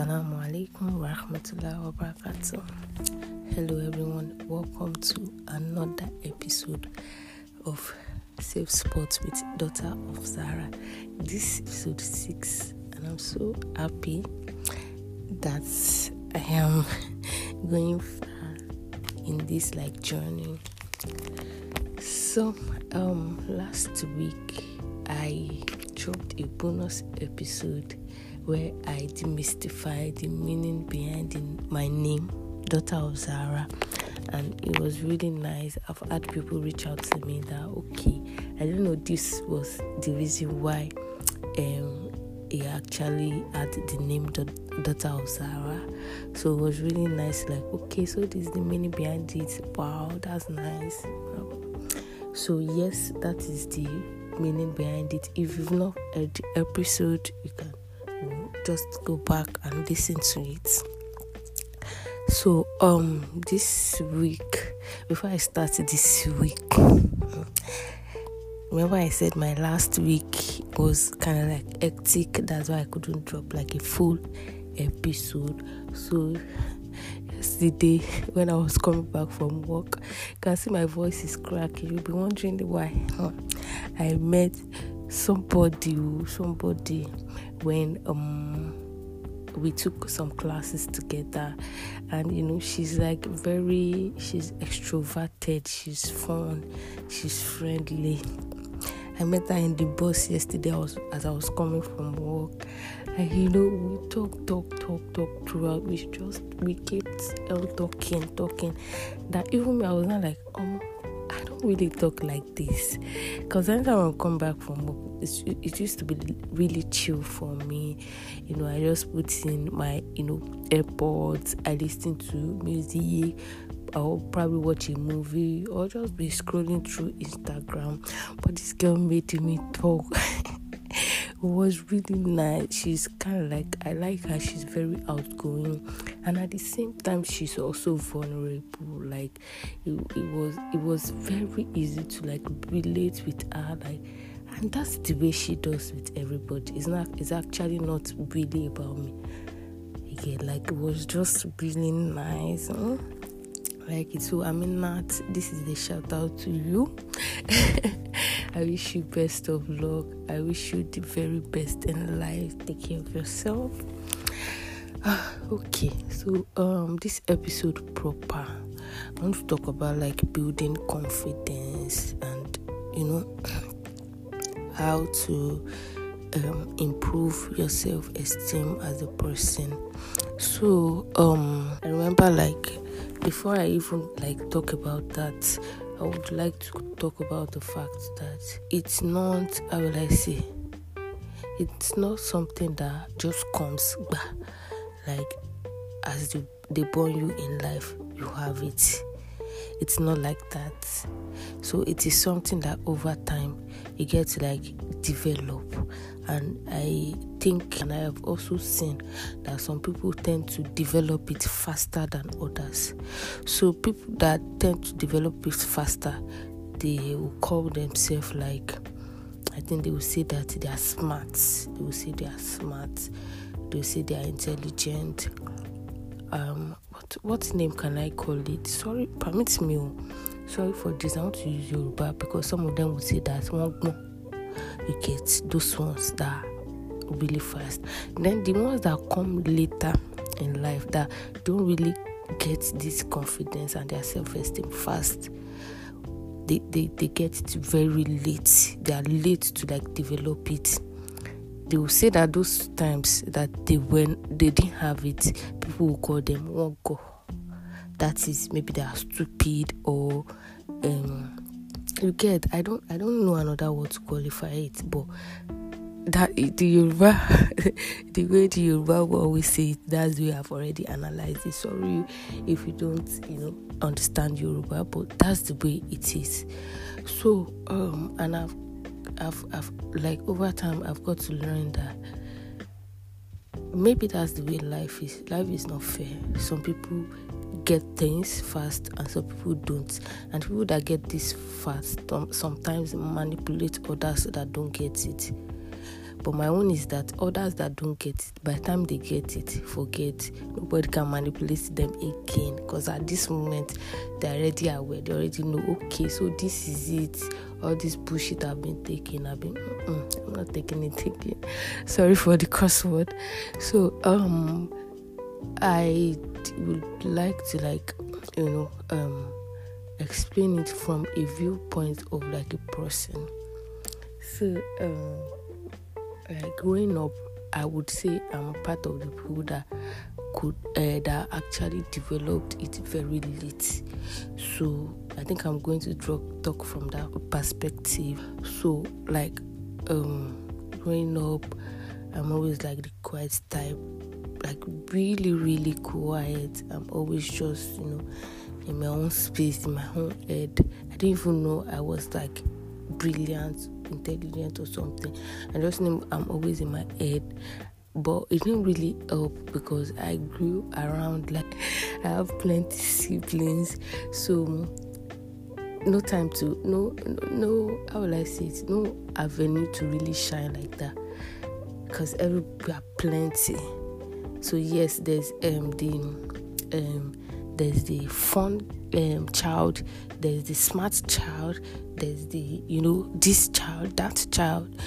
Assalamu alaikum wa. Hello everyone, welcome to another episode of Safe Spots with Daughter of Zara. This is episode 6 and I'm so happy that I am going far in this like journey. So um last week I dropped a bonus episode where I demystified the meaning behind the, my name, Daughter of Zara, and it was really nice. I've had people reach out to me that okay, I don't know this was the reason why um he actually had the name Daughter of Zara. So it was really nice. Like okay, so this is the meaning behind it. Wow, that's nice. So yes, that is the meaning behind it. If you've not heard the episode, you can just go back and listen to it. So um this week before I start this week remember I said my last week was kind of like hectic that's why I couldn't drop like a full episode so yesterday when I was coming back from work you can see my voice is cracking you'll be wondering why? I met somebody somebody when um we took some classes together. And you know she's like very she's extroverted she's fun she's friendly. I met her in the bus yesterday I was, as i was coming from work. And you know we talk talk talk talk throughout. We just we kept talking talking that even me i was not like um don't really talk like this because anytime I come back from work, it used to be really chill for me. You know, I just put in my you know AirPods, I listen to music, I'll probably watch a movie or just be scrolling through Instagram. But this girl made me talk. it was really nice. She's kind of like I like her. She's very outgoing, and at the same time, she's also vulnerable. Like it, it was, it was very easy to like relate with her. Like, and that's the way she does with everybody. It's not. It's actually not really about me. Again, like it was just really nice. Huh? like it. So I mean not this is the shout out to you. I wish you best of luck. I wish you the very best in life. Take care of yourself. okay, so um this episode proper. I want to talk about like building confidence and you know how to um, improve your self-esteem as a person. So um I remember like before I even like talk about that, I would like to talk about the fact that it's not how will I say it's not something that just comes back like as they, they born you in life you have it. It's not like that. So it is something that over time you get like develop. And i think and i have also seen that some people tend to develop it faster than others. So people that tend to develop it faster they will call themselves like i think they will say that they are smart. They will say they are smart they say they are intelligent. Um what what name can i call it? Sorry permit me sorry for this i want to use yoruba because some of them will say that one you get those ones that really fast. Then the ones that come later in life that don't really get this confidence and their self-esteem fast they, they, they get it very late. They are late to like develop it they will say that those times that they when they didn't have it people will call them go that is maybe they are stupid or um you get i don't i don't know another word to qualify it but that the Yoruba, the way the Yoruba will always say it, that's way I've already analyzed it. Sorry if you don't, you know, understand Yoruba, but that's the way it is. So, um, and I've, I've, I've, like over time, I've got to learn that maybe that's the way life is. Life is not fair. Some people get things fast and some people don't and people that get this fast sometimes manipulate others that don't get it But my own is that others that don't get it, by the time they get it, forget. Nobody can manipulate them again. Because at this moment, they're already aware. They already know, okay, so this is it. All this bullshit I've been taking, I've been, I'm not taking it again. Sorry for the cuss word. So, um, I would like to, like, you know, um, explain it from a viewpoint of like a person. So, um, like growing up, I would say I'm a part of the people that could uh, that actually developed it very late. So I think I'm going to talk from that perspective. So like um growing up, I'm always like the quiet type, like really really quiet. I'm always just you know in my own space, in my own head. I didn't even know I was like brilliant intelligent or something. I just know I'm always in my head. But it didn't really help because I grew around like I have plenty siblings, so no time to no no how will I say it? No avenue to really shine like that because every we are plenty. So yes, there's um the um there's the fun um, child, there's the smart child, there's the you know this child, that child,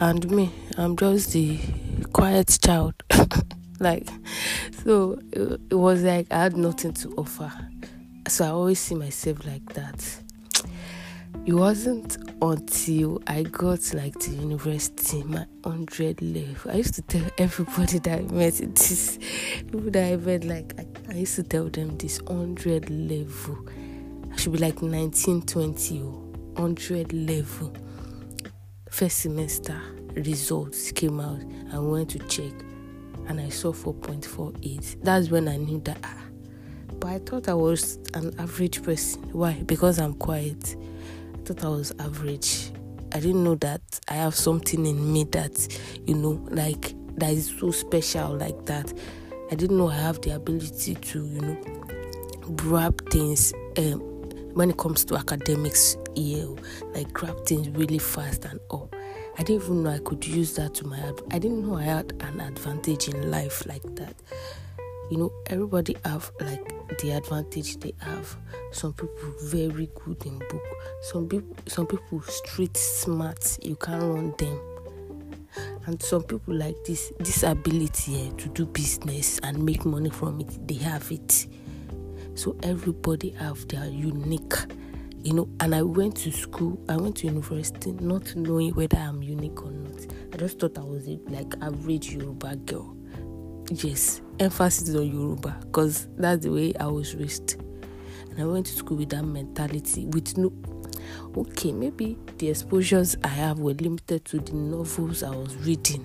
and me. I'm just the quiet child. like so, it, it was like I had nothing to offer. So I always see myself like that. It wasn't until I got like to university, my hundred level. I used to tell everybody that I met this people that I met, like I, I used to tell them this hundred level. I should be like 19, 20 or 100 level. First semester results came out. I went to check and I saw 4.48. That's when I knew that. Ah, but I thought I was an average person. Why? Because I'm quiet thought I was average. I didn't know that I have something in me that, you know, like that is so special like that. I didn't know I have the ability to, you know, grab things um, when it comes to academics yeah, like grab things really fast and all. I didn't even know I could use that to my. I didn't know I had an advantage in life like that you know everybody have like the advantage they have. Some people very good in book. Some people some people street smart you can't run them. And some people like this this ability eh, to do business and make money from it. They have it. So everybody have their unique you know. And i went to school i went to university not knowing whether i'm unique or not. I just thought i was a like average yoruba girl yes, emphasis on Yoruba because that's the way I was raised. And I went to school with that mentality, with no, okay, maybe the exposures I have were limited to the novels I was reading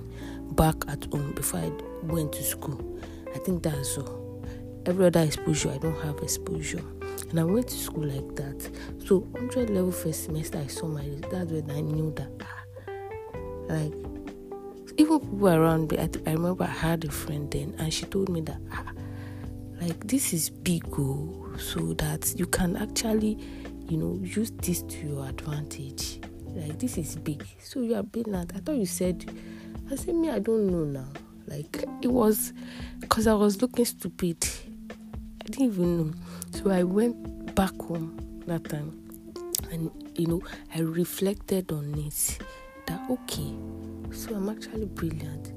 back at home before I went to school. I think that's all. Every other exposure, I don't have exposure. And I went to school like that. So, 100 level first semester, I saw my, that's when I knew that, ah, like, even people around me, I, I remember I had a friend then, and she told me that, ah, like, this is big, oh, so that you can actually, you know, use this to your advantage. Like, this is big. So you are brilliant. I thought you said, I said, me, I don't know now. Like, it was because I was looking stupid. I didn't even know. So I went back home that time and, you know, I reflected on it that, okay, so I'm actually brilliant.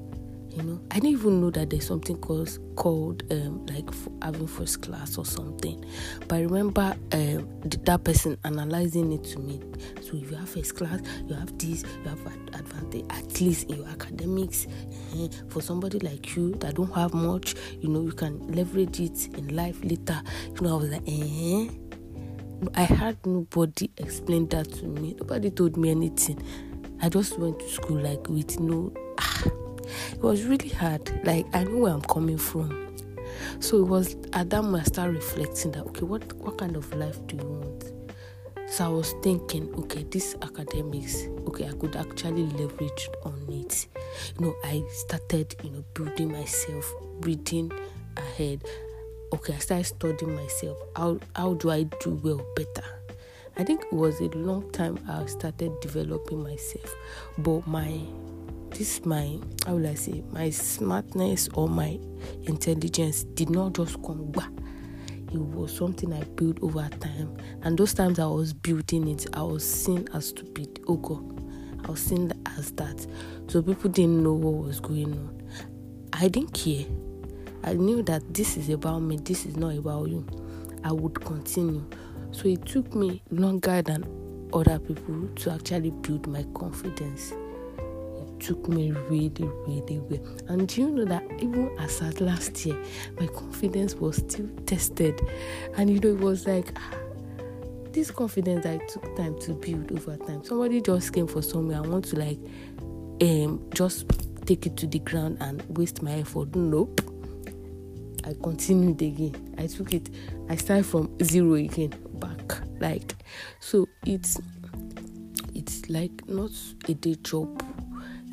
You know, I didn't even know that there's something called called um, like having first class or something. But I remember um, that person analyzing it to me. So if you have first class, you have this, you have advantage at least in your academics. Uh, for somebody like you that don't have much, you know, you can leverage it in life later. You know, I was like, eh. I had nobody explain that to me. Nobody told me anything. I just went to school like with no. Ah, it was really hard. Like I know where I'm coming from. So it was at that moment I started reflecting that okay, what what kind of life do you want? So I was thinking, okay, this academics, okay, I could actually leverage on it. You know, I started, you know, building myself, reading ahead. Okay, I started studying myself. How how do I do well better? I think it was a long time I started developing myself, but my this my how will I say my smartness or my intelligence did not just come back. It was something I built over time, and those times I was building it, I was seen as stupid. Oh God, I was seen as that. So people didn't know what was going on. I didn't care. I knew that this is about me. This is not about you. I would continue. So it took me longer than other people to actually build my confidence. It took me really, really well. And do you know that even as at last year, my confidence was still tested. And you know, it was like ah, this confidence I took time to build over time. Somebody just came for somewhere. I want to like um just take it to the ground and waste my effort. Nope. I continued again. I took it. I started from zero again back. Like so it's it's like not a day job.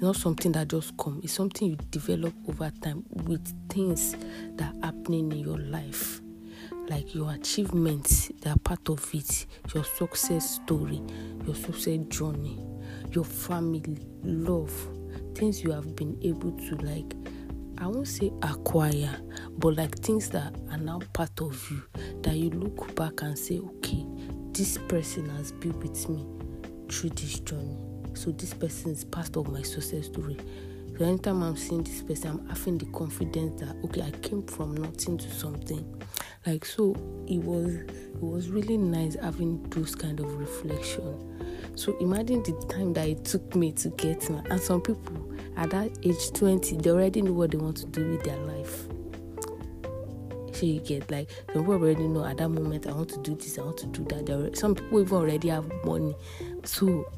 Not something that just come. It's something you develop over time with things that are happening in your life. Like your achievements, they are part of it. Your success story, your success journey, your family, love, things you have been able to like I won't say acquire, but like things that are now part of you that you look back and say, okay, this person has been with me through this journey. So this person is part of my success story. So anytime I'm seeing this person, I'm having the confidence that okay, I came from nothing to something. Like so, it was it was really nice having those kind of reflection. So imagine the time that it took me to get me. And some people at that age 20, they already know what they want to do with their life. So you get like some people already know at that moment I want to do this, I want to do that. Already, some people even already have money. So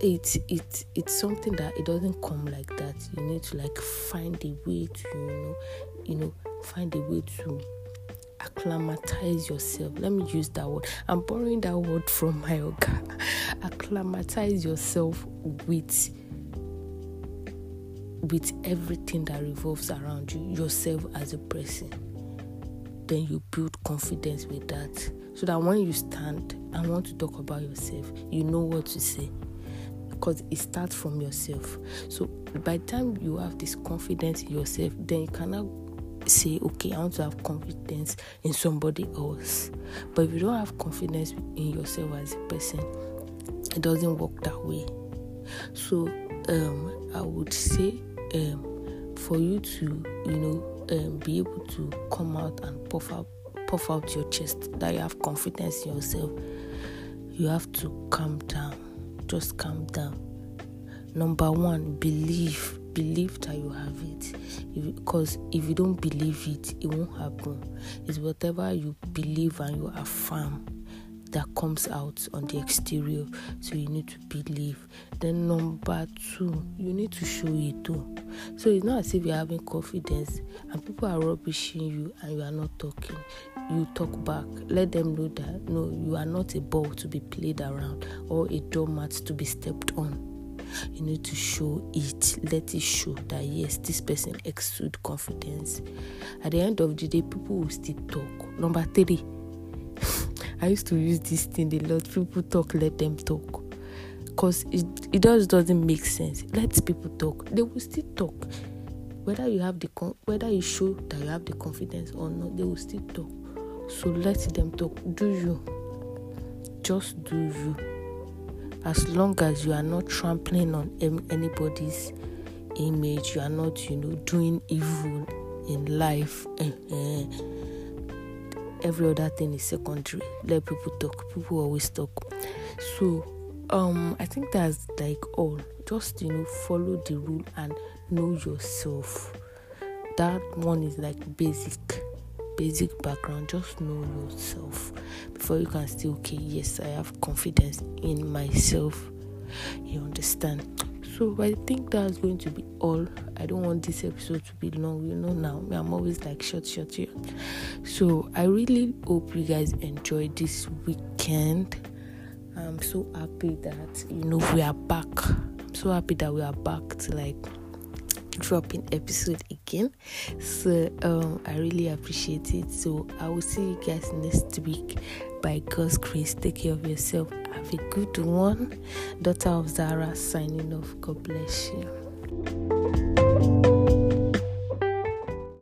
it's it's it's something that it doesn't come like that. You need to like find a way to you know you know find a way to acclimatize yourself. Let me use that word. I'm borrowing that word from my yoga. acclimatize yourself with with everything that revolves around you, yourself as a person. Then you build confidence with that. So that when you stand and want to talk about yourself, you know what to say. Because it starts from yourself. So by the time you have this confidence in yourself, then you cannot say, okay, I want to have confidence in somebody else. But if you don't have confidence in yourself as a person, it doesn't work that way. So um, I would say um, for you to, you know, um, be able to come out and puff out, puff out your chest, that you have confidence in yourself, you have to calm down. Just calm down. Number one, believe believe that you have it because if you don't believe it it won't happen it's whatever you believe and you affirm that comes out on the exterior so you need to believe. Then number two you need to show it too so it's not as if you're having confidence and people are rubbishing you and you are not talking. You talk back. Let them know that no you are not a ball to be played around or a doormat to be stepped on. You need to show it. Let it show that yes this person exude confidence. At the end of the day people will still talk. Number three i used to use this thing a lot people talk let them talk. Because it, it just doesn't make sense. Let people talk. They will still talk. Whether you have the whether you show that you have the confidence or not they will still talk. So let them talk. Do you? Just do you. As long as you are not trampling on anybody's image you are not you know doing evil in life uh, every other thing is secondary. Let people talk. People always talk. So um i think that's like all. Just you know follow the rule and know yourself. That one is like basic basic background. Just know yourself before you can say okay yes i have confidence in myself. You understand so i think that's going to be all i don't want this episode to be long you know now i'm always like short short short so i really hope you guys enjoy this weekend i'm so happy that you know we are back i'm so happy that we are back to like dropping episode again. So um, I really appreciate it. So I will see you guys next week. By God's grace, take care of yourself. Have a good one. Daughter of Zara signing off. God bless you.